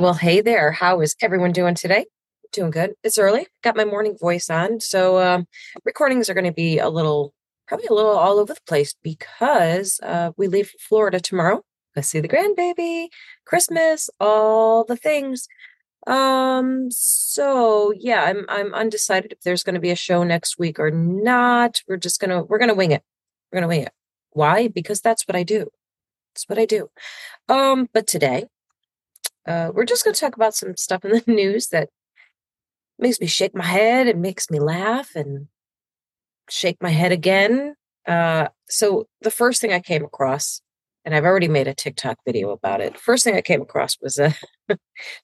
Well, hey there. How is everyone doing today? Doing good. It's early. Got my morning voice on. So, um, recordings are going to be a little, probably a little all over the place because uh, we leave Florida tomorrow. Go see the grandbaby, Christmas, all the things. Um, so yeah, I'm I'm undecided if there's going to be a show next week or not. We're just gonna we're gonna wing it. We're gonna wing it. Why? Because that's what I do. That's what I do. Um, but today, uh, we're just gonna talk about some stuff in the news that makes me shake my head and makes me laugh and shake my head again. Uh, so the first thing I came across and I've already made a TikTok video about it. First thing I came across was uh,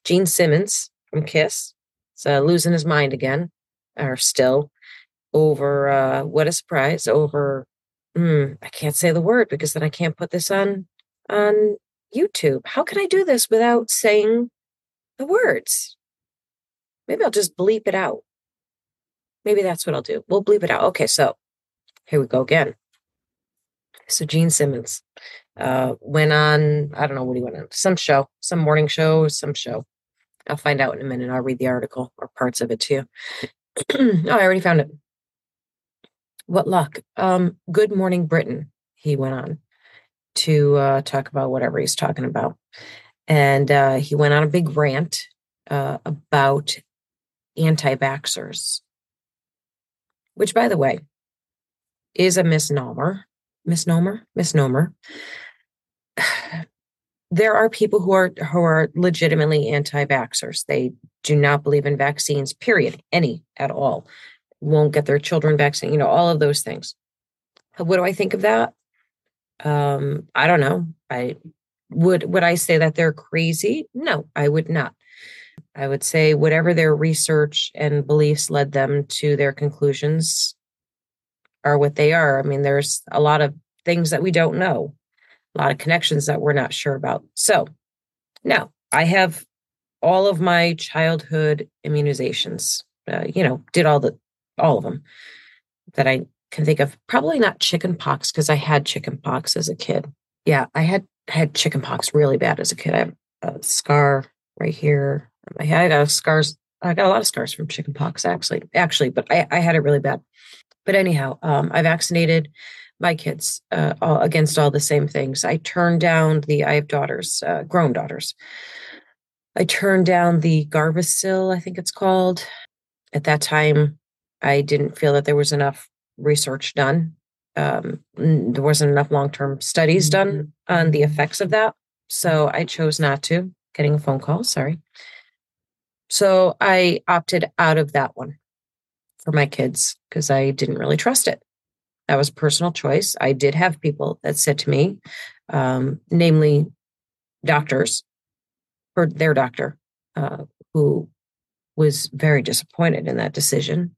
Gene Simmons from Kiss. So losing his mind again, or still over uh, what a surprise over. Mm, I can't say the word because then I can't put this on on YouTube. How can I do this without saying the words? Maybe I'll just bleep it out. Maybe that's what I'll do. We'll bleep it out. Okay, so here we go again. So Gene Simmons uh, went on, I don't know what he went on, some show, some morning show, some show. I'll find out in a minute. I'll read the article or parts of it too. oh, I already found it. What luck. Um, Good Morning Britain, he went on to uh, talk about whatever he's talking about. And uh, he went on a big rant uh, about anti vaxxers, which, by the way, is a misnomer misnomer, misnomer. There are people who are who are legitimately anti-vaxxers. They do not believe in vaccines, period, any at all. Won't get their children vaccinated, you know, all of those things. What do I think of that? Um, I don't know. I would would I say that they're crazy? No, I would not. I would say whatever their research and beliefs led them to their conclusions are what they are. I mean, there's a lot of things that we don't know, a lot of connections that we're not sure about. So now I have all of my childhood immunizations. Uh, you know, did all the all of them that I can think of. Probably not chicken pox because I had chicken pox as a kid. Yeah, I had had chicken pox really bad as a kid. I have a scar right here. I had scars. I got a lot of scars from chicken pox actually, actually, but I, I had it really bad. But anyhow, um, I vaccinated my kids uh, all, against all the same things. I turned down the, I have daughters, uh, grown daughters. I turned down the Gardasil, I think it's called. At that time, I didn't feel that there was enough research done. Um, there wasn't enough long term studies done on the effects of that. So I chose not to. Getting a phone call, sorry. So I opted out of that one for my kids because I didn't really trust it. That was personal choice. I did have people that said to me, um, namely doctors or their doctor, uh, who was very disappointed in that decision,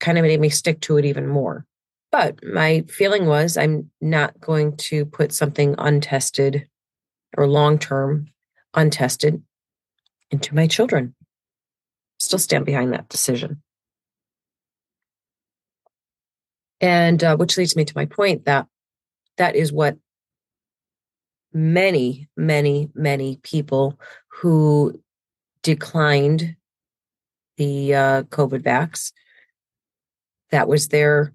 kind of made me stick to it even more. But my feeling was I'm not going to put something untested or long term untested into my children. Still stand behind that decision. And uh, which leads me to my point that that is what many, many, many people who declined the uh, COVID vax, that was their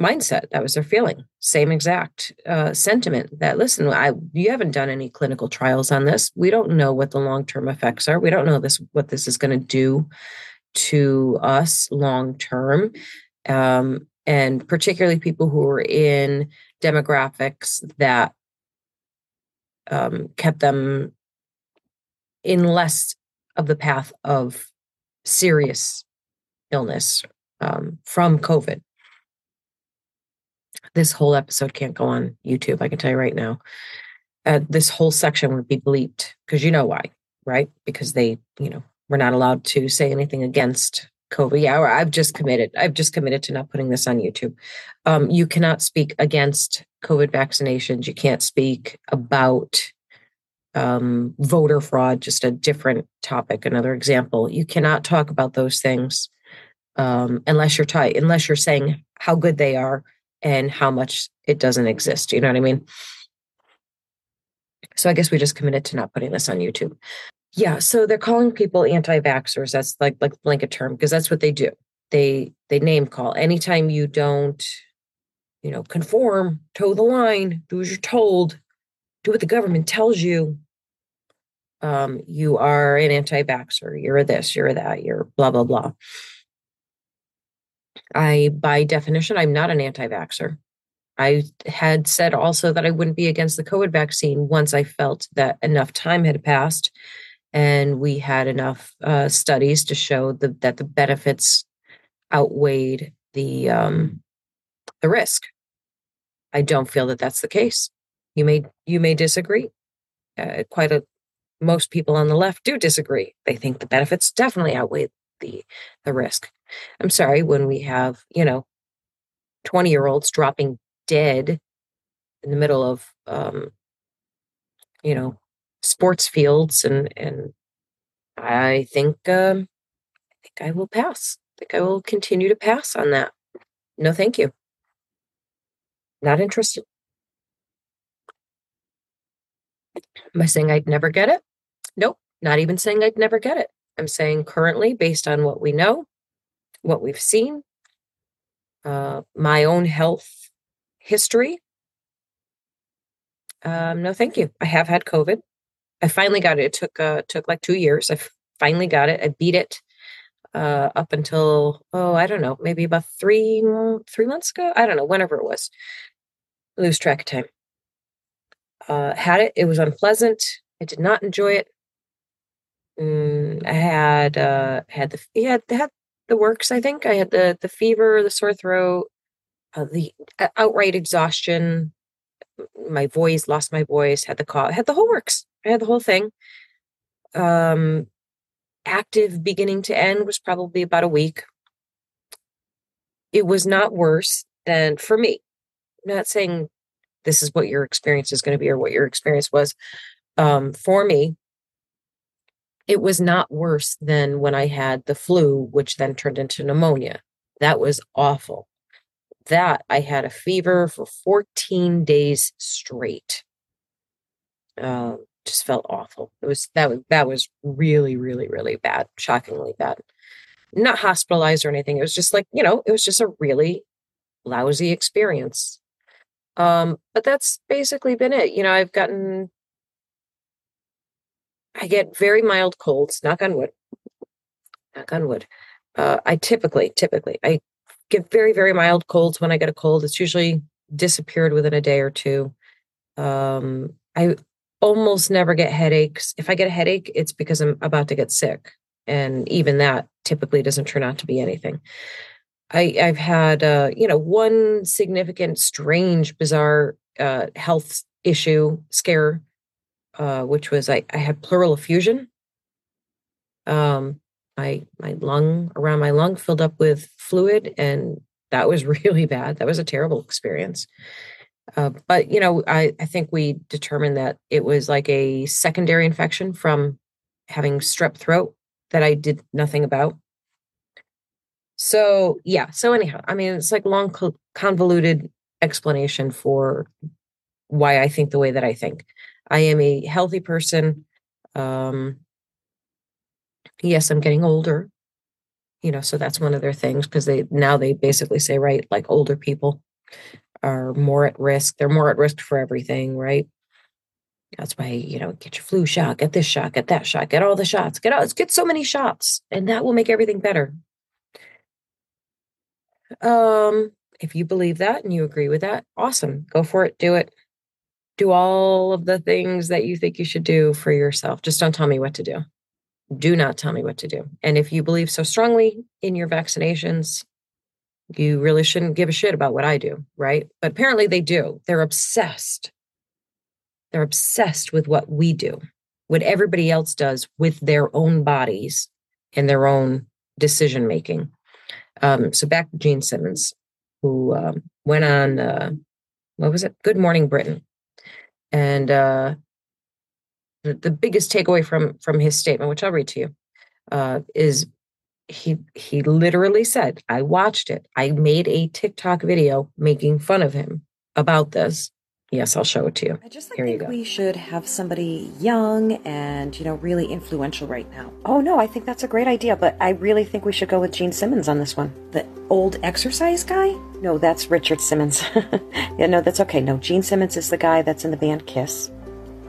mindset. That was their feeling. Same exact uh, sentiment that, listen, I, you haven't done any clinical trials on this. We don't know what the long term effects are. We don't know this what this is going to do to us long term. Um, and particularly people who were in demographics that um, kept them in less of the path of serious illness um, from COVID. This whole episode can't go on YouTube, I can tell you right now. Uh, this whole section would be bleeped because you know why, right? Because they, you know, we're not allowed to say anything against COVID. Yeah, I've just committed. I've just committed to not putting this on YouTube. Um, you cannot speak against COVID vaccinations. You can't speak about um, voter fraud. Just a different topic. Another example. You cannot talk about those things um, unless you're tight. Unless you're saying how good they are and how much it doesn't exist. You know what I mean? So I guess we just committed to not putting this on YouTube. Yeah, so they're calling people anti-vaxxers. That's like like blanket term because that's what they do. They they name call anytime you don't, you know, conform, toe the line, do as you're told, do what the government tells you. Um, you are an anti-vaxxer. You're this. You're that. You're blah blah blah. I, by definition, I'm not an anti-vaxxer. I had said also that I wouldn't be against the COVID vaccine once I felt that enough time had passed and we had enough uh, studies to show the, that the benefits outweighed the um, the risk. I don't feel that that's the case. You may you may disagree. Uh, quite a most people on the left do disagree. They think the benefits definitely outweigh the the risk. I'm sorry when we have you know 20 year olds dropping dead in the middle of um, you know sports fields and and I think um, I think I will pass. I think I will continue to pass on that. No, thank you. Not interested. Am I saying I'd never get it? Nope. Not even saying I'd never get it. I'm saying currently, based on what we know, what we've seen, uh, my own health history. Um, no, thank you. I have had COVID. I finally got it. It took uh, took like two years. I finally got it. I beat it uh, up until oh I don't know maybe about three three months ago. I don't know whenever it was. lose track of time. Uh, had it. It was unpleasant. I did not enjoy it. Mm, I had uh, had the yeah had the works. I think I had the the fever, the sore throat, uh, the uh, outright exhaustion, my voice, lost my voice, had the call. had the whole works. I had the whole thing. Um, active beginning to end was probably about a week. It was not worse than for me. I'm not saying this is what your experience is going to be or what your experience was. Um, for me, it was not worse than when I had the flu, which then turned into pneumonia. That was awful. That I had a fever for 14 days straight. Um, just felt awful. It was that was that was really, really, really bad, shockingly bad. Not hospitalized or anything. It was just like, you know, it was just a really lousy experience. Um, but that's basically been it. You know, I've gotten I get very mild colds, knock on wood. Knock on wood. Uh, I typically, typically, I get very, very mild colds when I get a cold. It's usually disappeared within a day or two. Um, I almost never get headaches. If I get a headache, it's because I'm about to get sick. And even that typically doesn't turn out to be anything. I, I've had, uh, you know, one significant, strange, bizarre uh, health issue scare, uh, which was I, I had pleural effusion. Um, my my lung around my lung filled up with fluid, and that was really bad. That was a terrible experience. Uh, but you know, I, I think we determined that it was like a secondary infection from having strep throat that I did nothing about. So yeah. So anyhow, I mean, it's like long convoluted explanation for why I think the way that I think. I am a healthy person. Um, yes, I'm getting older. You know, so that's one of their things because they now they basically say right, like older people are more at risk. They're more at risk for everything, right? That's why, you know, get your flu shot, get this shot, get that shot, get all the shots, get all, get so many shots, and that will make everything better. Um, if you believe that and you agree with that, awesome. Go for it. Do it. Do all of the things that you think you should do for yourself. Just don't tell me what to do. Do not tell me what to do. And if you believe so strongly in your vaccinations, you really shouldn't give a shit about what I do, right? But apparently they do. They're obsessed. They're obsessed with what we do, what everybody else does with their own bodies and their own decision making. Um, so back to Gene Simmons, who um, went on, uh, what was it? Good Morning Britain. And uh, the, the biggest takeaway from from his statement, which I'll read to you, uh, is he he literally said, I watched it. I made a TikTok video making fun of him about this. Yes, I'll show it to you. I just like, Here you think go. we should have somebody young and you know really influential right now. Oh no, I think that's a great idea, but I really think we should go with Gene Simmons on this one. The old exercise guy? No, that's Richard Simmons. yeah, no, that's okay. No, Gene Simmons is the guy that's in the band Kiss.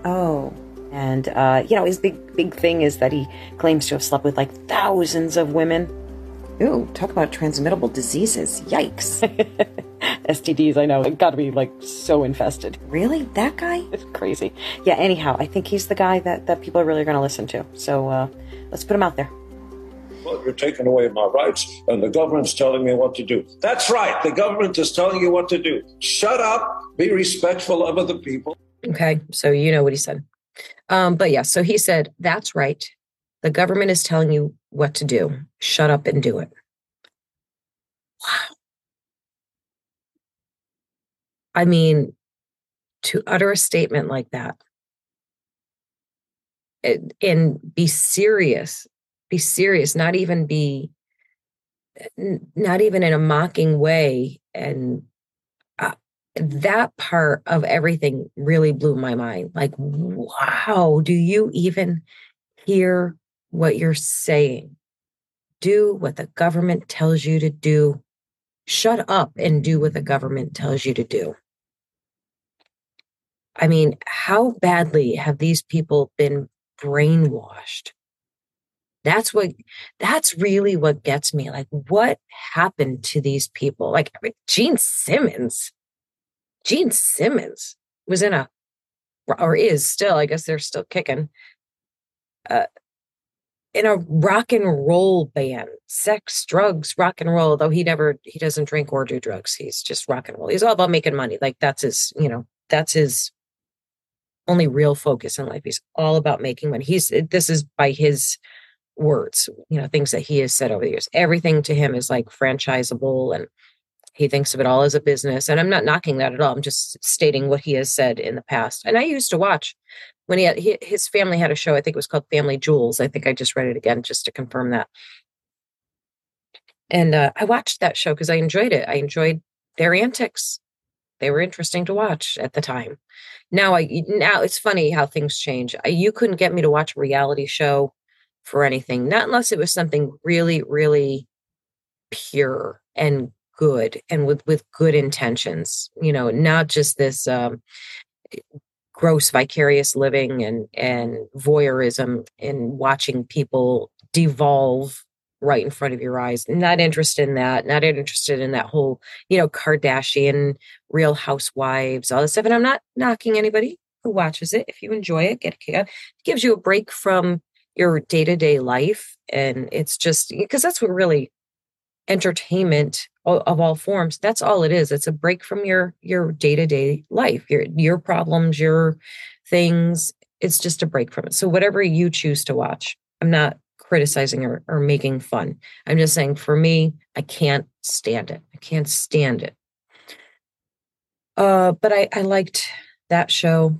Oh, and uh, you know his big big thing is that he claims to have slept with like thousands of women. Ooh, talk about transmittable diseases. Yikes. STDs, I know. It got to be like so infested. Really? That guy? It's crazy. Yeah, anyhow, I think he's the guy that, that people are really going to listen to. So uh, let's put him out there. Well, you're taking away my rights, and the government's telling me what to do. That's right. The government is telling you what to do. Shut up. Be respectful of other people. Okay, so you know what he said. Um, but yeah, so he said, That's right. The government is telling you what to do. Shut up and do it. Wow. I mean, to utter a statement like that and, be serious, be serious, not even be, not even in a mocking way. And uh, that part of everything really blew my mind. Like, wow, do you even hear what you're saying? Do what the government tells you to do. Shut up and do what the government tells you to do. I mean, how badly have these people been brainwashed? That's what, that's really what gets me. Like, what happened to these people? Like, I mean, Gene Simmons, Gene Simmons was in a, or is still, I guess they're still kicking, uh, in a rock and roll band, sex, drugs, rock and roll, though he never, he doesn't drink or do drugs. He's just rock and roll. He's all about making money. Like, that's his, you know, that's his only real focus in life. He's all about making money. He's this is by his words, you know, things that he has said over the years. Everything to him is like franchisable and he thinks of it all as a business. And I'm not knocking that at all. I'm just stating what he has said in the past. And I used to watch when he, had, he his family had a show, I think it was called Family Jewels. I think I just read it again just to confirm that. And uh, I watched that show because I enjoyed it. I enjoyed their antics. They were interesting to watch at the time. Now I now it's funny how things change. You couldn't get me to watch a reality show for anything, not unless it was something really, really pure and good and with with good intentions. You know, not just this um, gross vicarious living and and voyeurism in watching people devolve right in front of your eyes. Not interested in that. Not interested in that whole, you know, Kardashian, Real Housewives, all this stuff. And I'm not knocking anybody who watches it. If you enjoy it, get a kick out. It gives you a break from your day to day life, and it's just because that's what really entertainment of all forms. That's all it is. It's a break from your your day to day life, your your problems, your things. It's just a break from it. So whatever you choose to watch, I'm not criticizing or, or making fun. I'm just saying for me, I can't stand it. I can't stand it. Uh, but I, I liked that show.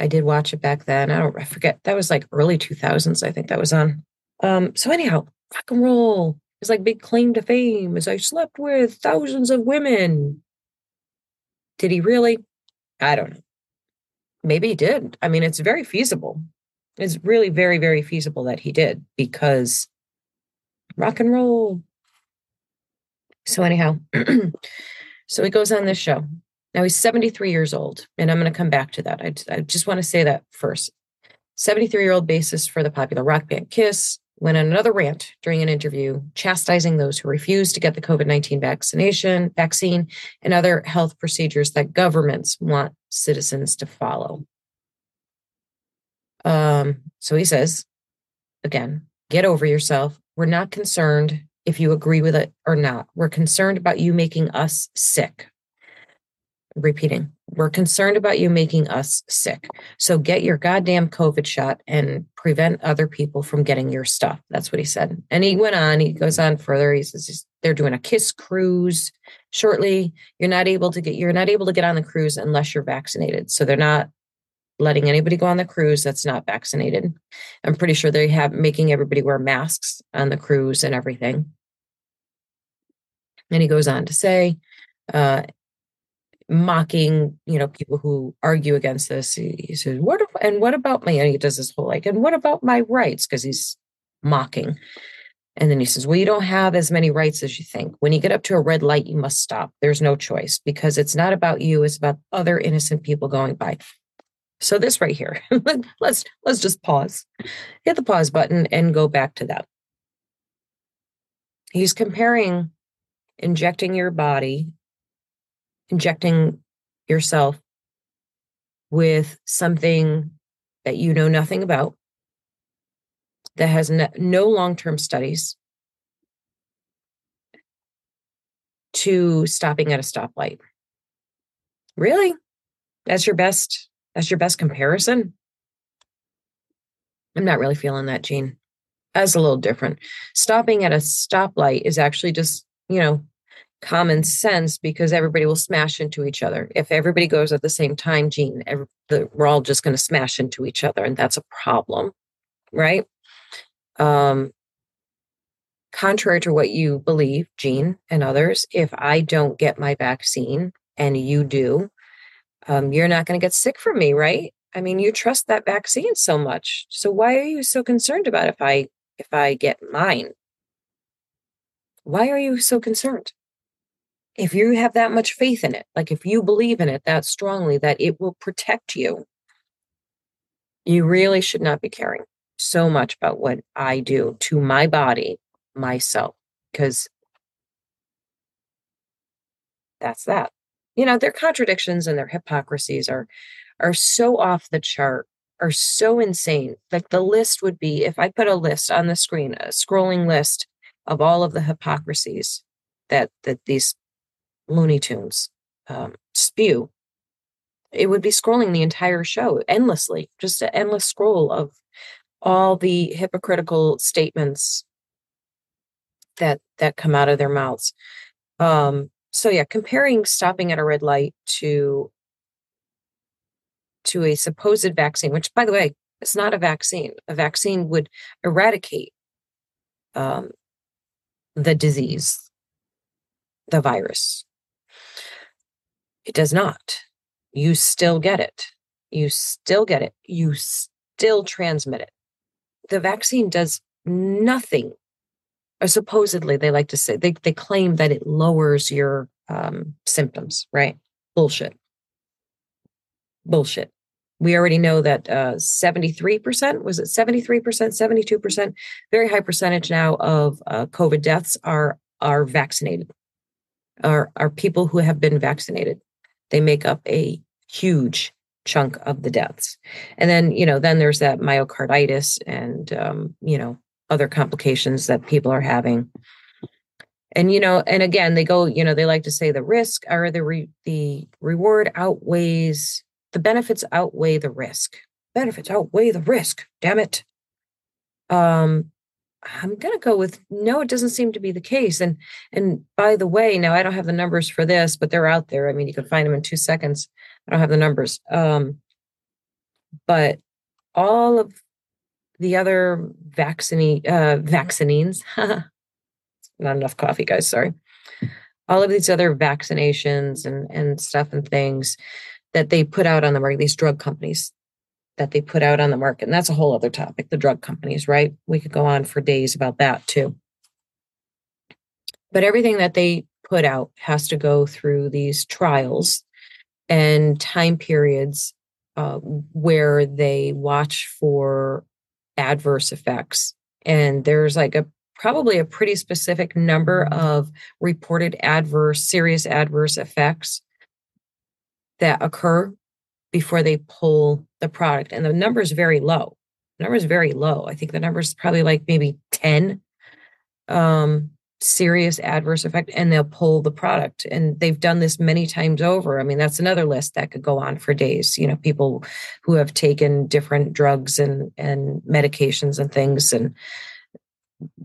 I did watch it back then. I don't I forget. That was like early 2000s, I think that was on. Um, so anyhow, rock and roll is like big claim to fame is I slept with thousands of women. Did he really? I don't know. Maybe he did. I mean, it's very feasible it's really very very feasible that he did because rock and roll. So anyhow so he goes on this show. Now he's 73 years old and i'm going to come back to that. I, I just want to say that first. 73 year old bassist for the popular rock band kiss went on another rant during an interview chastising those who refuse to get the covid-19 vaccination vaccine and other health procedures that governments want citizens to follow um, so he says, again, get over yourself. We're not concerned if you agree with it or not. We're concerned about you making us sick. Repeating, we're concerned about you making us sick. So get your goddamn COVID shot and prevent other people from getting your stuff. That's what he said. And he went on, he goes on further. He says they're doing a kiss cruise shortly. You're not able to get, you're not able to get on the cruise unless you're vaccinated. So they're not letting anybody go on the cruise that's not vaccinated. I'm pretty sure they have making everybody wear masks on the cruise and everything. And he goes on to say, uh, mocking, you know, people who argue against this. He, he says, "What if, and what about my?" And he does this whole like, "And what about my rights?" Because he's mocking. And then he says, Well, you don't have as many rights as you think. When you get up to a red light, you must stop. There's no choice because it's not about you, it's about other innocent people going by. So this right here, let's let's just pause. Hit the pause button and go back to that. He's comparing injecting your body, injecting yourself with something that you know nothing about that has no, long term studies to stopping at a stoplight. Really? That's your best that's your best comparison? I'm not really feeling that, Gene. That's a little different. Stopping at a stoplight is actually just, you know, common sense because everybody will smash into each other. If everybody goes at the same time, Gene, every, the, we're all just going to smash into each other, and that's a problem, right? Um, contrary to what you believe, Gene and others, if I don't get my vaccine and you do, um, you're not going to get sick from me, right? I mean, you trust that vaccine so much. So why are you so concerned about if I if I get mine? Why are you so concerned? If you have that much faith in it, like if you believe in it that strongly that it will protect you, you really should not be caring so much about what I do to my body, myself, because that's that. You know, their contradictions and their hypocrisies are are so off the chart, are so insane. Like the list would be if I put a list on the screen, a scrolling list of all of the hypocrisies that that these Looney Tunes um, spew, it would be scrolling the entire show endlessly, just an endless scroll of all the hypocritical statements that that come out of their mouths. Um, so yeah, comparing stopping at a red light to to a supposed vaccine, which by the way, it's not a vaccine. A vaccine would eradicate um, the disease, the virus. It does not. You still get it. You still get it. You still transmit it the vaccine does nothing or supposedly they like to say they, they claim that it lowers your um, symptoms right? Bullshit. Bullshit. We already know that uh, 73% was it 73% 72% very high percentage now of uh, covid deaths are are vaccinated. Are are people who have been vaccinated. They make up a huge chunk of the deaths. And then, you know, then there's that myocarditis and, um, you know, other complications that people are having. And, you know, and again, they go, you know, they like to say the risk or the, re- the reward outweighs, the benefits outweigh the risk. Benefits outweigh the risk. Damn it. Um, I'm going to go with no, it doesn't seem to be the case. And and by the way, now I don't have the numbers for this, but they're out there. I mean, you can find them in two seconds. I don't have the numbers. Um, but all of the other vaccine uh, vaccines, not enough coffee, guys. Sorry. All of these other vaccinations and and stuff and things that they put out on the market, these drug companies that they put out on the market, and that's a whole other topic. The drug companies, right? We could go on for days about that too. But everything that they put out has to go through these trials and time periods uh, where they watch for adverse effects. And there's like a probably a pretty specific number of reported adverse, serious adverse effects that occur before they pull the product. And the number is very low. The number is very low. I think the number is probably like maybe 10 um, serious adverse effect and they'll pull the product. And they've done this many times over. I mean that's another list that could go on for days you know people who have taken different drugs and and medications and things and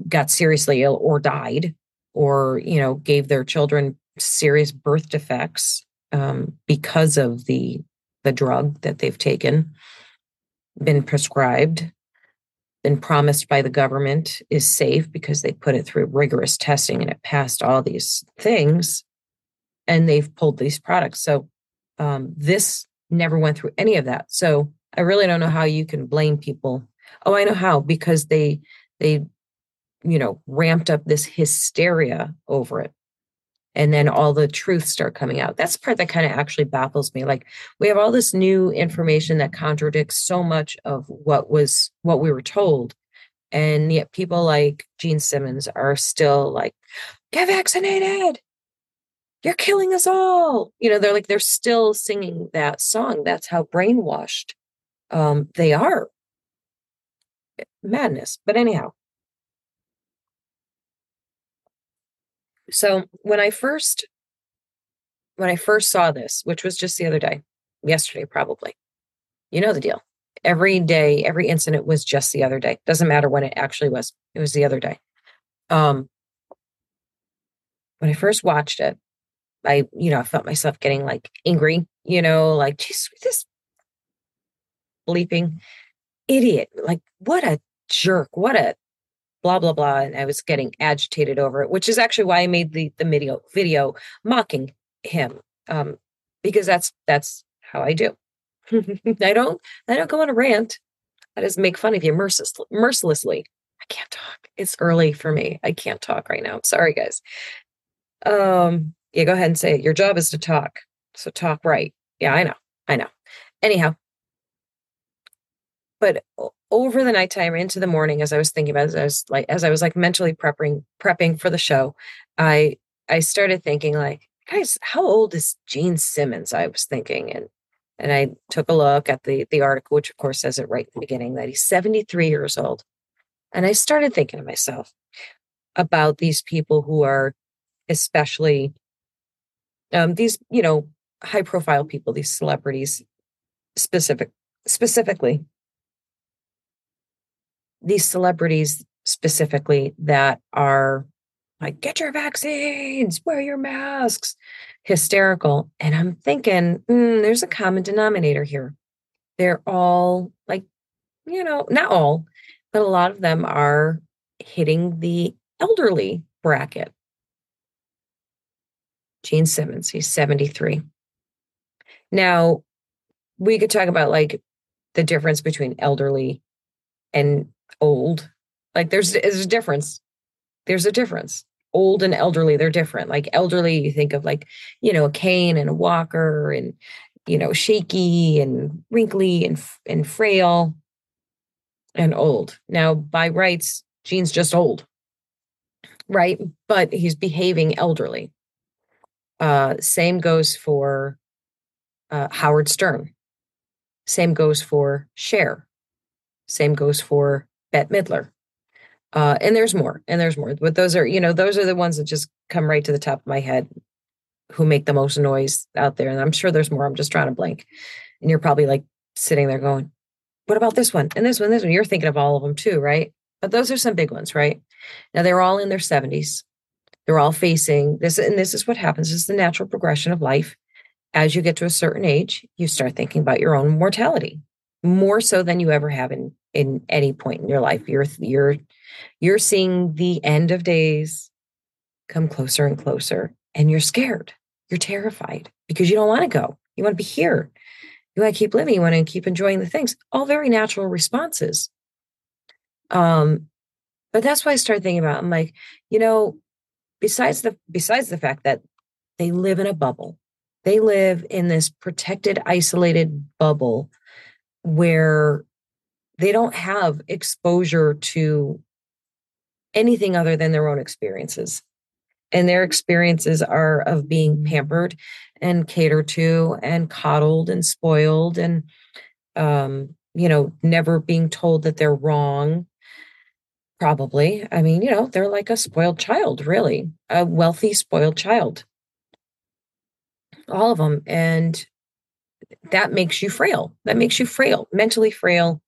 got seriously ill or died or you know gave their children serious birth defects um, because of the the drug that they've taken been prescribed been promised by the government is safe because they put it through rigorous testing and it passed all these things and they've pulled these products. So Um, this never went through any of that. So I really don't know how you can blame people. Oh, I know how because they they you know ramped up this hysteria over it and then all the truths start coming out. That's the part that kind of actually baffles me like we have all this new information that contradicts so much of what was what we were told and yet people like gene simmons are still like get vaccinated! You're killing us all! You know they're like they're still singing that song. That's how brainwashed um they are. Madness. But anyhow so when i first when i first saw this which was just the other day yesterday probably you know the deal every day every incident was just the other day doesn't matter when it actually was it was the other day um when i first watched it I, you know, I felt myself getting like angry, you know, like, geez, this bleeping idiot. Like, what a jerk. What a blah, blah, blah. And I was getting agitated over it, which is actually why I made the, the video video mocking him. Um, because that's, that's how I do. I don't, I don't go on a rant. I just make fun of you merciless, mercilessly. I can't talk. It's early for me. I can't talk right now. I'm sorry, guys. Um, yeah, go ahead and say it. Your job is to talk. So talk right. Yeah, I know. I know. Anyhow, but over the nighttime into the morning, as I was thinking about, as I was like, as I was like mentally prepping, prepping for the show, I, I started thinking like, guys, how old is Gene Simmons? I was thinking, and and I took a look at the the article, which of course says it right in the beginning that he's 73 years old, and I started thinking to myself about these people who are especially um, these you know high profile people these celebrities specific specifically these celebrities specifically that are like get your vaccines wear your masks hysterical and i'm thinking mm, there's a common denominator here they're all like you know not all but a lot of them are hitting the elderly bracket Gene Simmons. He's 73. Now, we could talk about like the difference between elderly and old. Like there's there's a difference. There's a difference. Old and elderly, they're different. Like elderly, you think of like, you know, a cane and a walker and you know, shaky and wrinkly and and frail and old. Now, by rights, Gene's just old. Right? But he's behaving elderly. Uh, same goes for uh, Howard Stern. Same goes for Cher. Same goes for Bette Midler. Uh, and there's more, and there's more. But those are, you know, those are the ones that just come right to the top of my head who make the most noise out there. And I'm sure there's more. I'm just trying to blank. And you're probably like sitting there going, what about this one? And this one, this one. You're thinking of all of them too, right? But those are some big ones, right? Now they're all in their 70s. They're all facing this, and this is what happens. This is the natural progression of life. As you get to a certain age, you start thinking about your own mortality more so than you ever have in in any point in your life. You're you're you're seeing the end of days come closer and closer, and you're scared. You're terrified because you don't want to go. You want to be here. You want to keep living. You want to keep enjoying the things. All very natural responses. Um, but that's why I started thinking about. I'm like, you know, besides the besides the fact that they live in a bubble they live in this protected isolated bubble where they don't have exposure to anything other than their own experiences and their experiences are of being pampered and catered to and coddled and spoiled and um, you know never being told that they're wrong Probably. I mean, you know, they're like a spoiled child, really, a wealthy, spoiled child. All of them. And that makes you frail. That makes you frail, mentally frail.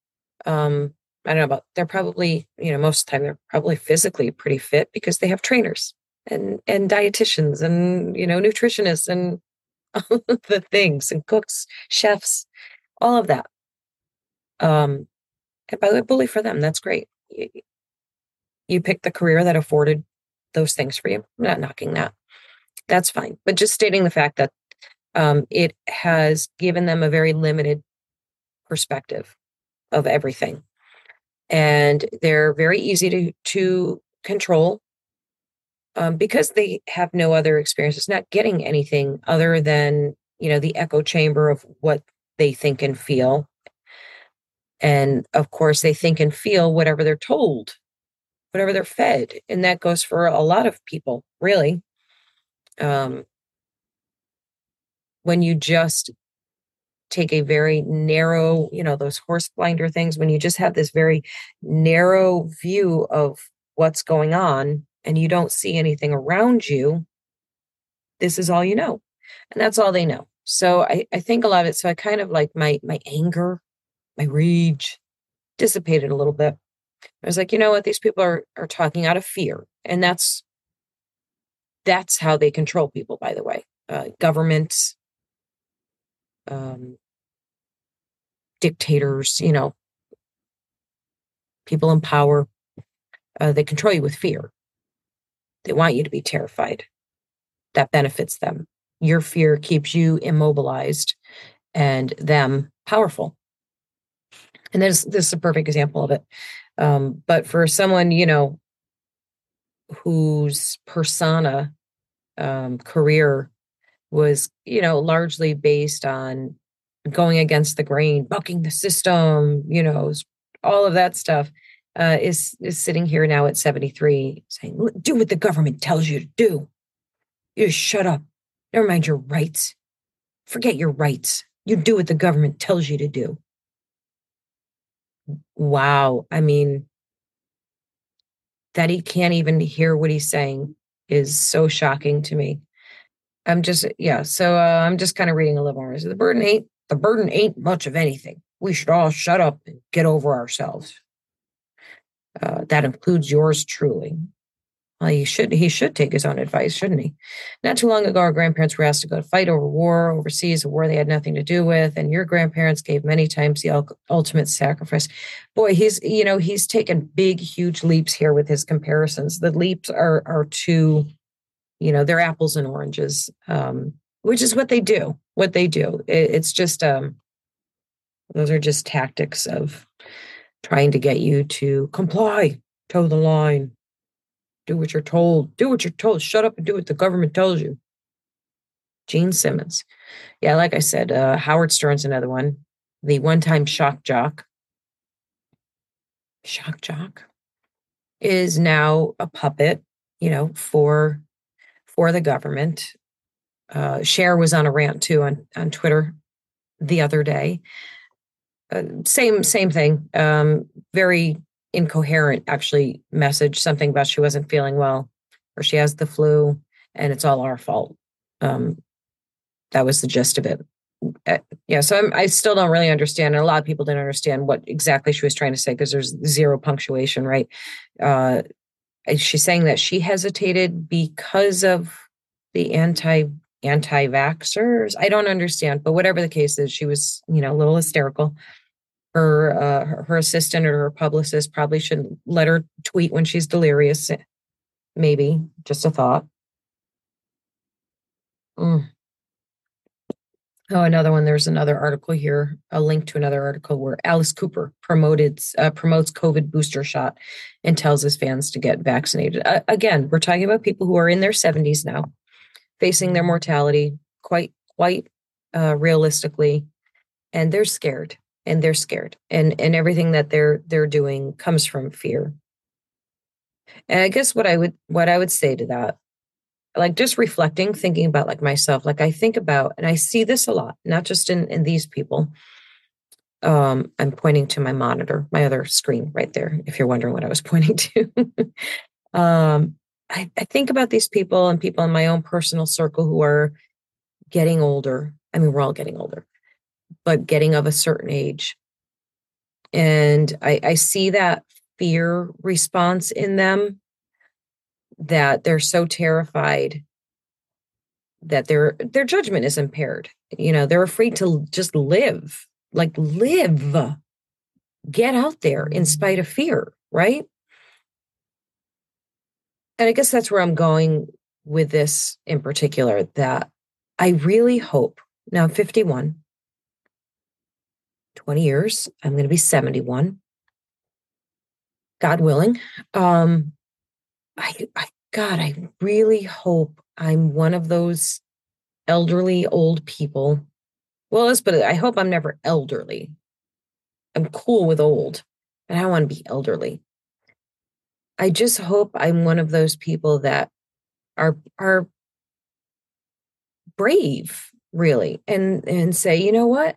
Um, I don't know about they're probably, you know, most of the time they're probably physically pretty fit because they have trainers and and dietitians and you know nutritionists and all of the things and cooks, chefs, all of that. Um, and by the way, bully for them. That's great you picked the career that afforded those things for you. I'm not knocking that. That's fine. But just stating the fact that um, it has given them a very limited perspective of everything. And they're very easy to, to control um, because they have no other experiences, not getting anything other than, you know, the echo chamber of what they think and feel. And of course, they think and feel whatever they're told, whatever they're fed. And that goes for a lot of people, really. Um, when you just take a very narrow, you know, those horse blinder things, when you just have this very narrow view of what's going on and you don't see anything around you, this is all you know. And that's all they know. So I, I think a lot of it, so I kind of like my my anger, my rage dissipated a little bit. I was like, you know what, these people are are talking out of fear. And that's that's how they control people, by the way. Uh, governments, um, dictators, you know, people in power, uh, they control you with fear. They want you to be terrified. That benefits them. Your fear keeps you immobilized and them powerful. And this, this is a perfect example of it. Um, but for someone, you know, whose persona um, career was, you know, largely based on going against the grain, bucking the system, you know, all of that stuff uh, is is sitting here now at 73 saying, do what the government tells you to do. You shut up. Never mind your rights. Forget your rights. You do what the government tells you to do. Wow. I mean, that he can't even hear what he's saying is so shocking to me. I'm just, yeah. So uh, I'm just kind of reading a little more. So the burden ain't, the burden ain't much of anything. We should all shut up and get over ourselves. Uh, that includes yours truly. Well, he should he should take his own advice, shouldn't he? Not too long ago, our grandparents were asked to go to fight over war overseas, a war they had nothing to do with, and your grandparents gave many times the ultimate sacrifice. Boy, he's you know he's taken big, huge leaps here with his comparisons. The leaps are are too, you know, they're apples and oranges, um, which is what they do. What they do. It, it's just um, those are just tactics of trying to get you to comply, toe the line, do what you're told, do what you're told, shut up and do what the government tells you. Gene Simmons. Yeah, like I said, uh, Howard Stern's another one. The one time shock jock. Shock jock is now a puppet, you know, for for the government. Uh, Cher was on a rant too on on Twitter the other day uh, same same thing. Um, very incoherent, actually. Message something about she wasn't feeling well, or she has the flu, and it's all our fault. Um, that was the gist of it. Uh, yeah, so I'm, i still don't really understand, and a lot of people didn't understand what exactly she was trying to say because there's zero punctuation, right? Uh, she's saying that she hesitated because of the anti anti vaxxers. I don't understand, but whatever the case is, she was, you know, a little hysterical her, uh, her her assistant or her publicist probably shouldn't let her tweet when she's delirious. Maybe just a thought. Mm. Oh, another one. There's another article here, a link to another article where Alice Cooper promoted uh, promotes COVID booster shot and tells his fans to get vaccinated. Uh, again, we're talking about people who are in their 70s now, facing their mortality quite quite uh, realistically, and they're scared and they're scared and and everything that they're they're doing comes from fear and i guess what i would what i would say to that like just reflecting thinking about like myself like i think about and i see this a lot not just in in these people um i'm pointing to my monitor my other screen right there if you're wondering what i was pointing to. Um I, I think about these people and people in my own personal circle who are getting older. I mean we're all getting older but getting of a certain age. And I, I see that fear response in them that they're so terrified that their their judgment is impaired. You know, they're afraid to just live, like live, get out there in spite of fear, right? And I guess that's where I'm going with this in particular that I really hope now I'm 51, 20 years, I'm going to be 71. God willing. Um, I, I, God, I really hope I'm one of those elderly old people. Well, let's put it, I hope I'm never elderly. I'm cool with old, but I don't want to be elderly. I just hope I'm one of those people that are are brave, really, and and say, you know what?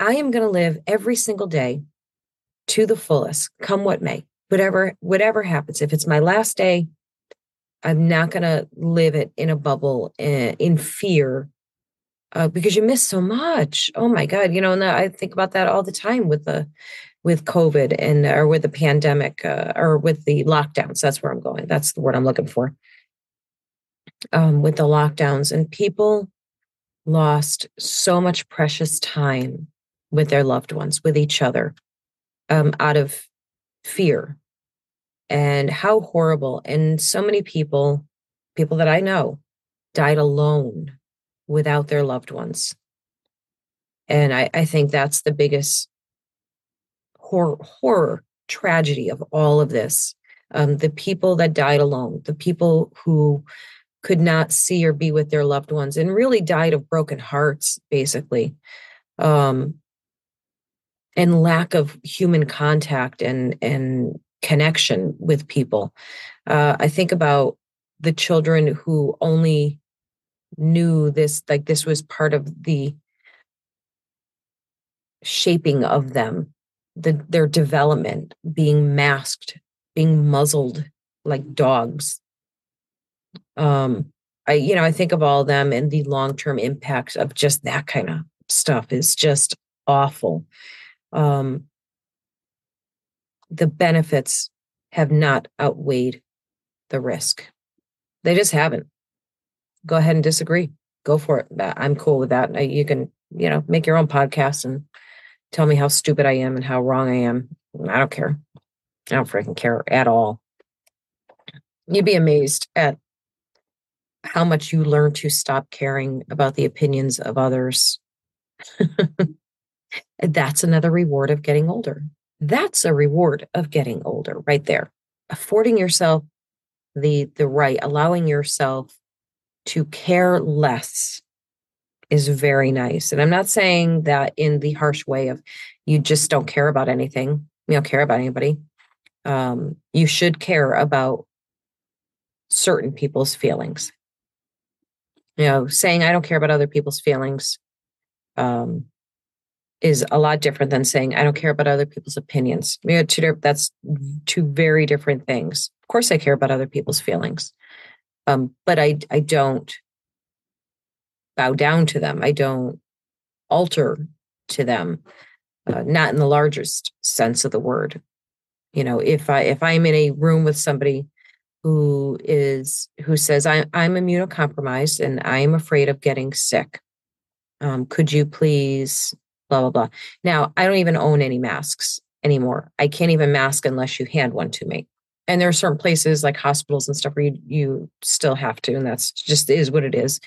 I am going to live every single day to the fullest, come what may. Whatever whatever happens, if it's my last day, I'm not going to live it in a bubble in, in fear uh, because you miss so much. Oh my God. You know, and I think about that all the time with the, with COVID and, or with the pandemic uh, or with the lockdowns. That's where I'm going. That's the word I'm looking for. Um, with the lockdowns and people lost so much precious time with their loved ones, with each other, um, out of fear and how horrible. And so many people, people that I know, died alone without their loved ones. And I, I think that's the biggest horror, horror tragedy of all of this. Um, the people that died alone, the people who could not see or be with their loved ones and really died of broken hearts, basically. Um, and lack of human contact and and connection with people. Uh, I think about the children who only knew this, like this was part of the shaping of them, the, their development, being masked, being muzzled like dogs. Um, I, you know, I think of all of them and the long term impact of just that kind of stuff is just awful. Um, the benefits have not outweighed the risk. They just haven't. Go ahead and disagree. Go for it. Uh, I'm cool with that. Uh, you can, you know, make your own podcast and tell me how stupid I am and how wrong I am. I don't care. I don't freaking care at all. You'd be amazed at how much you learn to stop caring about the opinions of others. That's another reward of getting older. That's a reward of getting older right there. Affording yourself the the right, allowing yourself to care less is very nice. And I'm not saying that in the harsh way of you just don't care about anything. You don't care about anybody. Um, you should care about certain people's feelings. You know, saying I don't care about other people's feelings um, is a lot different than saying I don't care about other people's opinions. That's two very different things. Of course, I care about other people's feelings, um, but I I don't bow down to them. I don't alter to them, uh, not in the largest sense of the word. You know, if I if I'm in a room with somebody who is who says I, I'm immunocompromised and I'm afraid of getting sick, um, could you please blah, blah, blah. Now, I don't even own any masks anymore. I can't even mask unless you hand one to me. And there are certain places like hospitals and stuff where you, you still have to, and that's just is what it is.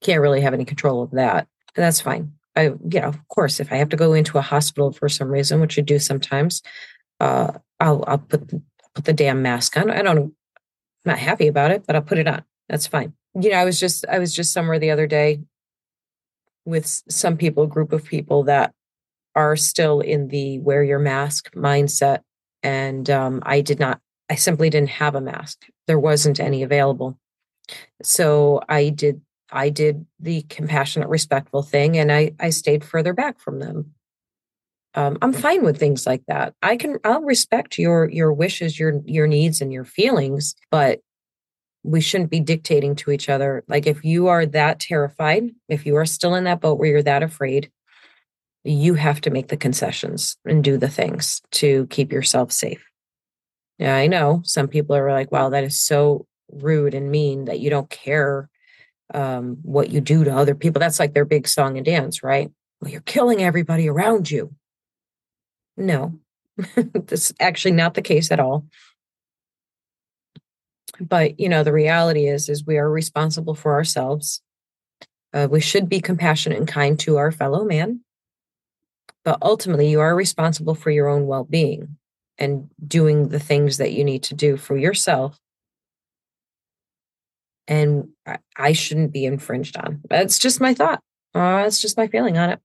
Can't really have any control of that. And that's fine. I, you know, of course, if I have to go into a hospital for some reason, which I do sometimes, uh, I'll, I'll put, put the damn mask on. I don't, I'm not happy about it, but I'll put it on. That's fine. You know, I was just, I was just somewhere the other day with some people, a group of people that are still in the wear your mask mindset. And um, I did not, I simply didn't have a mask. There wasn't any available. So I did, I did the compassionate, respectful thing and I, I stayed further back from them. Um, I'm fine with things like that. I can, I'll respect your, your wishes, your, your needs and your feelings, but we shouldn't be dictating to each other. Like if you are that terrified, if you are still in that boat where you're that afraid, you have to make the concessions and do the things to keep yourself safe. Yeah, I know some people are like, wow, that is so rude and mean that you don't care um, what you do to other people. That's like their big song and dance, right? Well, you're killing everybody around you. No, that's actually not the case at all but you know the reality is is we are responsible for ourselves Uh, we should be compassionate and kind to our fellow man. But ultimately, you are responsible for your own well being and doing the things that you need to do for yourself. And I shouldn't be infringed on. That's just my thought. Uh, that's just my feeling on it.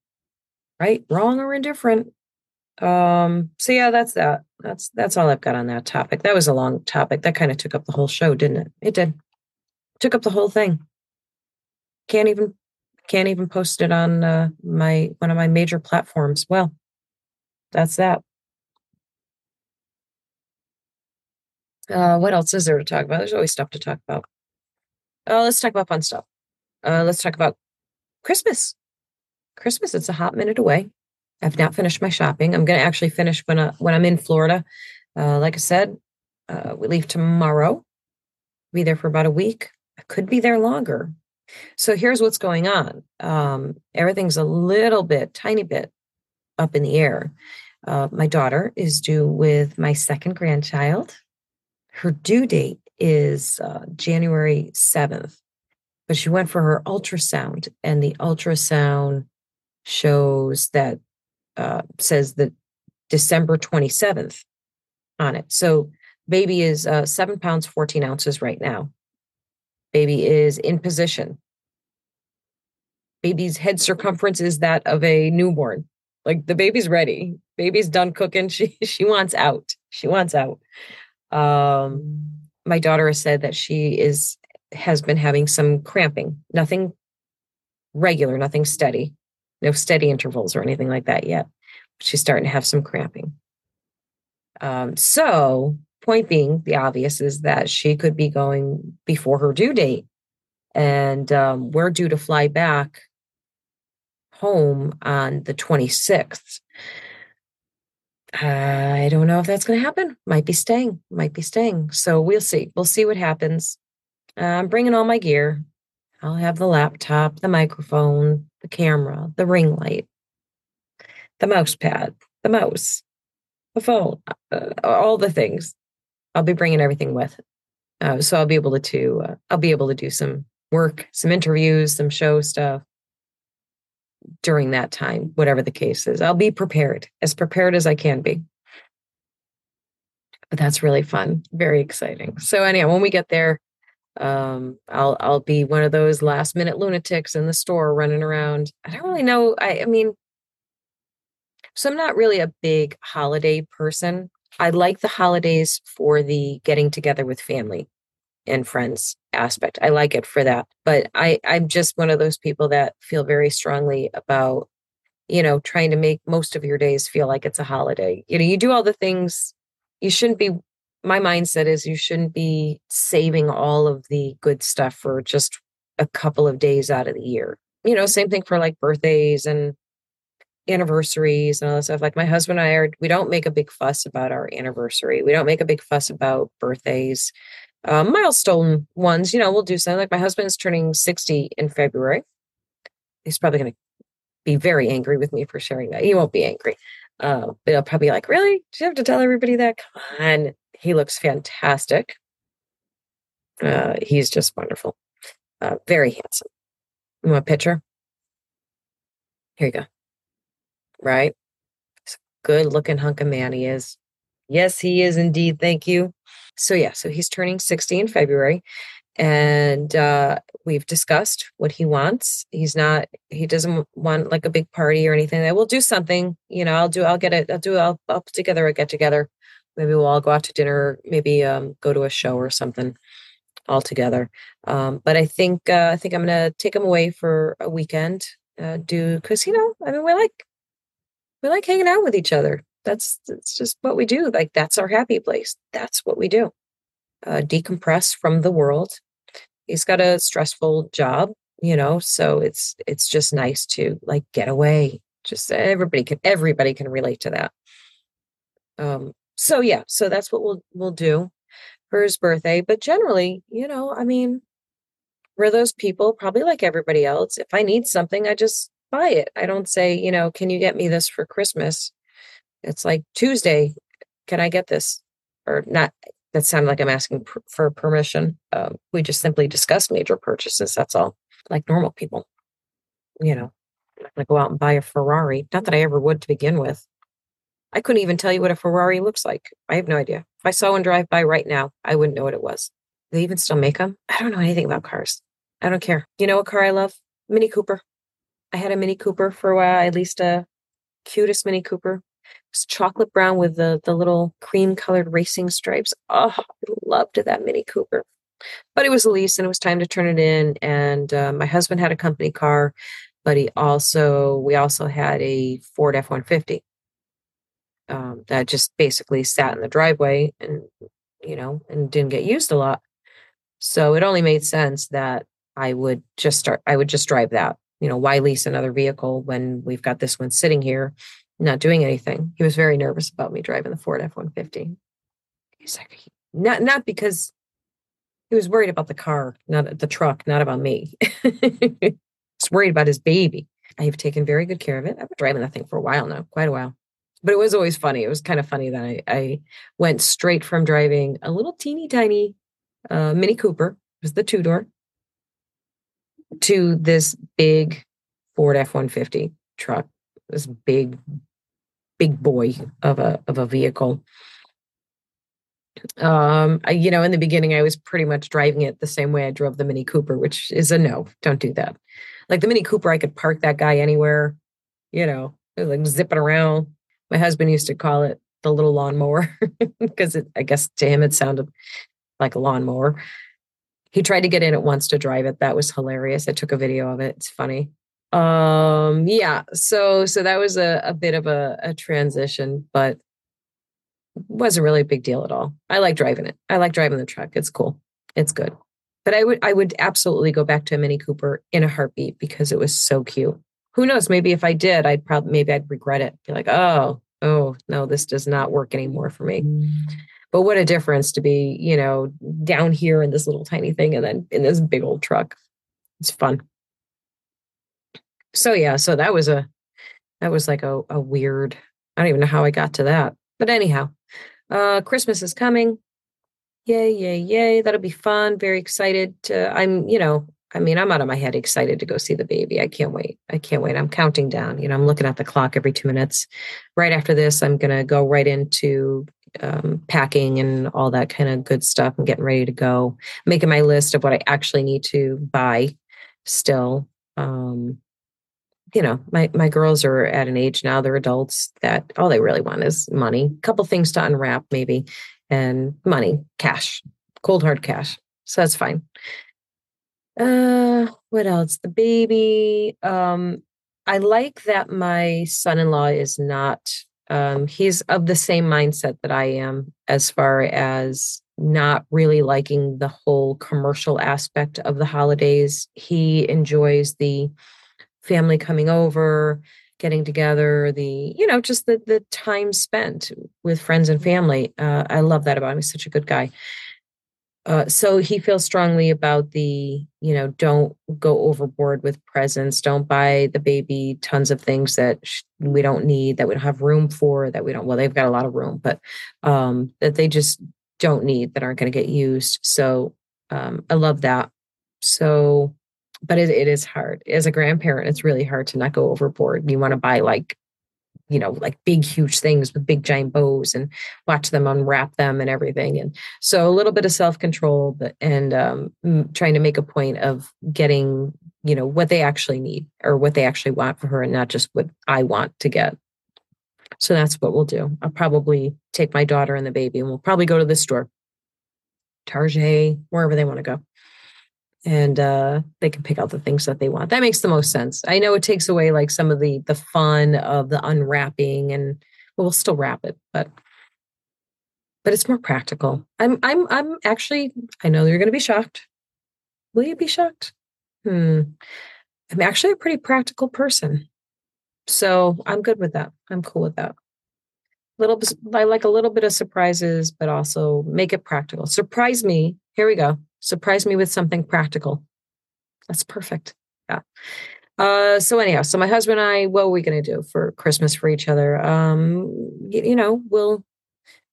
Right, wrong, or indifferent. Um, so yeah, that's that. That's that's all I've got on that topic. That was a long topic. That kind of took up the whole show, didn't it? It did. Took up the whole thing. Can't even can't even post it on uh, my one of my major platforms. Well, that's that. Uh, what else is there to talk about? There's always stuff to talk about. Uh, let's talk about fun stuff. Uh, let's talk about Christmas. Christmas. It's a hot minute away. I've not finished my shopping. I'm going to actually finish when I, when I'm in Florida. Uh, like I said, uh, we leave tomorrow. Be there for about a week. I could be there longer. So here's what's going on. Um, everything's a little bit, tiny bit up in the air. Uh, my daughter is due with my second grandchild. Her due date is uh, January 7th, but she went for her ultrasound, and the ultrasound shows that uh, says the December 27th on it. So baby is uh, seven pounds, 14 ounces right now. Baby is in position. Baby's head circumference is that of a newborn. Like the baby's ready. Baby's done cooking. She she wants out. She wants out. Um, my daughter has said that she is has been having some cramping. Nothing regular, nothing steady no steady intervals or anything like that yet. She's starting to have some cramping. Um, so, point being, the obvious is that she could be going before her due date. And um, we're due to fly back home on the 26th. I don't know if that's going to happen. Might be staying, might be staying. So we'll see. We'll see what happens. Uh, I'm bringing all my gear. I'll have the laptop, the microphone, the camera, the ring light, the mouse pad, the mouse, the phone, uh, all the things. I'll be bringing everything with. Uh, so I'll be able to uh, I'll be able to do some work, some interviews, some show stuff during that time, whatever the case is. I'll be prepared, as prepared as I can be. But that's really fun, very exciting. So anyway, when we get there, um i'll i'll be one of those last minute lunatics in the store running around. I don't really know. I i mean so i'm not really a big holiday person. I like the holidays for the getting together with family and friends aspect. I like it for that. But i i'm just one of those people that feel very strongly about you know trying to make most of your days feel like it's a holiday. You know you do all the things you shouldn't be my mindset is you shouldn't be saving all of the good stuff for just a couple of days out of the year. You know, same thing for like birthdays and anniversaries and all that stuff. Like my husband and I are, we don't make a big fuss about our anniversary. We don't make a big fuss about birthdays. Um, milestone ones, you know, we'll do something like my husband's turning 60 in February. He's probably going to be very angry with me for sharing that. He won't be angry. Uh, but he'll probably be like, really? Do you have to tell everybody that? Come on. He looks fantastic. Uh, he's just wonderful. Uh, very handsome. You want a picture? Here you go. Right? Good looking hunk of man he is. Yes, he is indeed. Thank you. So, yeah, so he's turning 60 in February and uh, we've discussed what he wants. He's not, he doesn't want like a big party or anything. I will do something, you know, I'll do, I'll get it, I'll do, I'll, I'll put together a get together maybe we'll all go out to dinner maybe um, go to a show or something all together um, but i think uh, i think i'm gonna take him away for a weekend uh, do because you know i mean we like we like hanging out with each other. That's that's just what we do. Like that's our happy place. That's what we do. Uh, decompress from the world. He's got a stressful job you know so it's it's just nice to like get away. Just everybody can everybody can relate to that. Um so yeah, so that's what we'll we'll do for his birthday. But generally, you know, I mean, we're those people, probably like everybody else. If I need something, I just buy it. I don't say, you know, can you get me this for Christmas? It's like Tuesday, can I get this? Or not. That sounded like I'm asking for permission. Um, we just simply discuss major purchases. That's all, like normal people. you know, I'm not gonna go out and buy a Ferrari. Not that I ever would to begin with. I couldn't even tell you what a Ferrari looks like. I have no idea. If I saw one drive by right now, I wouldn't know what it was. They even still make them. I don't know anything about cars. I don't care. You know what car I love? Mini Cooper. I had a Mini Cooper for a while. At least a cutest Mini Cooper. It's chocolate brown with the the little cream colored racing stripes. Oh, I loved that Mini Cooper. But it was a lease, and it was time to turn it in. And uh, my husband had a company car, but he also we also had a Ford F one fifty um, that just basically sat in the driveway and you know and didn't get used a lot. So it only made sense that i would just start i would just drive that. You know why lease another vehicle when we've got this one sitting here not doing anything? He was very nervous about me driving the ford f-150 he's like not not because he was worried about the car not the truck not about me. He's worried about his baby. I have taken very good care of it. I've been driving that thing for a while now quite a while but it was always funny. It was kind of funny that I, I went straight from driving a little teeny tiny uh, Mini Cooper, it was the two door, to this big Ford F one fifty truck. This big, big boy of a of a vehicle. Um, I, you know, in the beginning, I was pretty much driving it the same way I drove the Mini Cooper, which is a no. Don't do that. Like the Mini Cooper, I could park that guy anywhere. You know, like zipping around my husband used to call it the little lawnmower because I guess to him it sounded like a lawnmower. He tried to get in it once to drive it. That was hilarious. I took a video of it. It's funny. Um, yeah. So so that was a, a bit of a, a transition, but wasn't really a big deal at all. I like driving it. I like driving the truck. It's cool. It's good. But I would I would absolutely go back to a Mini Cooper in a heartbeat because it was so cute. Who knows? Maybe if I did, I'd probably maybe I'd regret it. Be like, oh, oh no, this does not work anymore for me. Mm. But what a difference to be, you know, down here in this little tiny thing and then in this big old truck. It's fun. So yeah, so that was a that was like a, a weird, I don't even know how I got to that. But anyhow, uh Christmas is coming. Yay, yay, yay. That'll be fun. Very excited to I'm, you know, I mean, I'm out of my head excited to go see the baby. I can't wait. I can't wait. I'm counting down. You know, I'm looking at the clock every two minutes. Right after this, I'm going to go right into um, packing and all that kind of good stuff. I'm getting ready to go, making my list of what I actually need to buy still. Um, you know, my, my girls are at an age now, they're adults that all they really want is money, a couple things to unwrap maybe, and money, cash, cold hard cash. So that's fine. Uh, what else? The baby. Um, I like that my son-in-law is not. Um, he's of the same mindset that I am, as far as not really liking the whole commercial aspect of the holidays. He enjoys the family coming over, getting together, the you know just the the time spent with friends and family. Uh, I love that about him. He's such a good guy. Uh, so he feels strongly about the you know don't go overboard with presents. Don't buy the baby tons of things that sh- we don't need that we don't have room for that we don't well they've got a lot of room but um that they just don't need that aren't going to get used. So um i love that. So but it, it is hard. As a grandparent it's really hard to not go overboard. You want to buy like you know, like big, huge things with big, giant bows and watch them unwrap them and everything. And so a little bit of self control, but and um, trying to make a point of getting, you know, what they actually need or what they actually want for her and not just what I want to get. So that's what we'll do. I'll probably take my daughter and the baby and we'll probably go to the store, Target, wherever they want to go and uh, they can pick out the things that they want. That makes the most sense. I know it takes away like some of the the fun of the unwrapping, and well, we'll still wrap it, but but it's more practical. I'm I'm I'm actually I know you're going to be shocked. Will you be shocked? Hmm. I'm actually a pretty practical person, so I'm good with that. I'm cool with that. Little, I like a little bit of surprises, but also make it practical. Surprise me. Here we go surprise me with something practical. That's perfect. Yeah. Uh, so anyhow, so my husband and I, what are we going to do for Christmas for each other? Um, you, you know, we'll,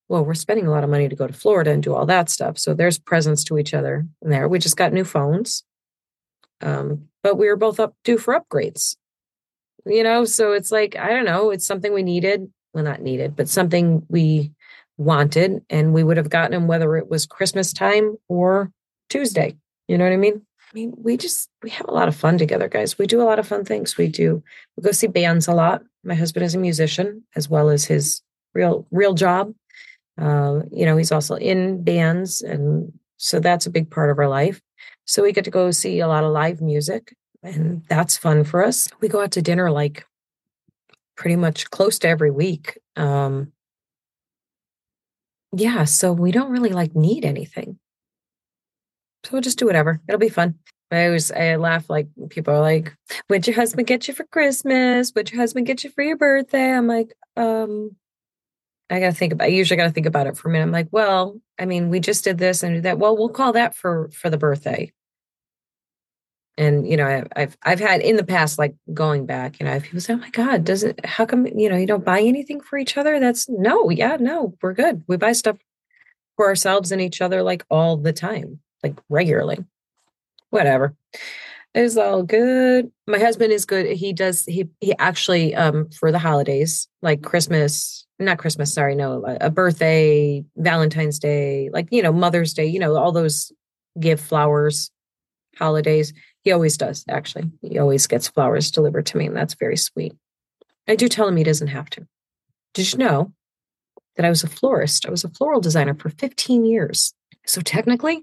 well, we're spending a lot of money to go to Florida and do all that stuff. So there's presents to each other there. We just got new phones. Um, but we were both up due for upgrades. You know, so it's like, I don't know, it's something we needed. Well, not needed, but something we wanted. And we would have gotten them whether it was Christmas time or Tuesday. You know what I mean? I mean, we just we have a lot of fun together, guys. We do a lot of fun things. We do we go see bands a lot. My husband is a musician as well as his real real job. Uh, you know, he's also in bands, and so that's a big part of our life. So we get to go see a lot of live music, and that's fun for us. We go out to dinner like pretty much close to every week. Um, yeah, so we don't really like need anything. So we'll just do whatever. It'll be fun. I always I laugh like people are like, "What'd your husband get you for Christmas? What'd your husband get you for your birthday?" I'm like, um, I gotta think about. I usually gotta think about it for a minute. I'm like, well, I mean, we just did this and that. Well, we'll call that for for the birthday. And you know, I, I've I've had in the past, like going back, you know, people say, "Oh my God, does it? How come you know you don't buy anything for each other?" That's no, yeah, no, we're good. We buy stuff for ourselves and each other like all the time like regularly. Whatever. It's all good. My husband is good. He does he he actually um for the holidays, like Christmas, not Christmas, sorry, no, a birthday, Valentine's Day, like you know, Mother's Day, you know, all those give flowers holidays. He always does, actually. He always gets flowers delivered to me, and that's very sweet. I do tell him he doesn't have to. Did you know that I was a florist? I was a floral designer for 15 years. So technically,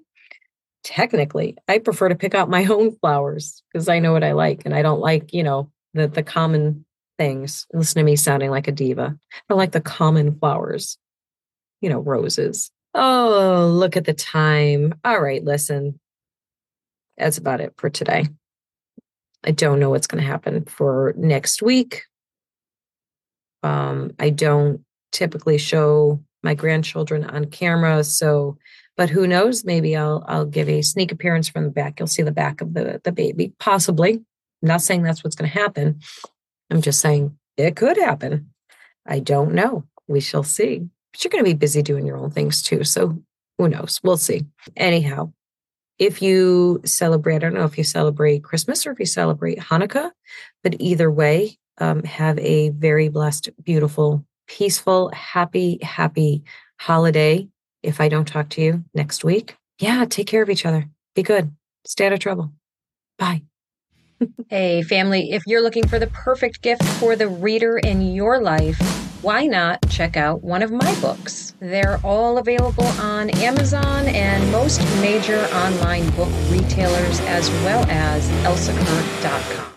technically i prefer to pick out my own flowers because i know what i like and i don't like you know the the common things. Listen to me sounding like a diva. I like the common flowers. You know roses. Oh look at the time. All right listen. That's about it for today. I don't know what's going to happen for next week. Um i don't typically show my grandchildren on camera so but who knows? Maybe I'll I'll give a sneak appearance from the back. You'll see the back of the the baby, possibly. I'm not saying that's what's going to happen. I'm just saying it could happen. I don't know. We shall see. But you're going to be busy doing your own things too. So who knows? We'll see. Anyhow, if you celebrate, I don't know if you celebrate Christmas or if you celebrate Hanukkah, but either way, um, have a very blessed, beautiful, peaceful, happy, happy holiday if I don't talk to you next week, yeah, take care of each other. Be good. Stay out of trouble. Bye. hey, family, if you're looking for the perfect gift for the reader in your life, why not check out one of my books? They're all available on Amazon and most major online book retailers, as well as elsakurt.com.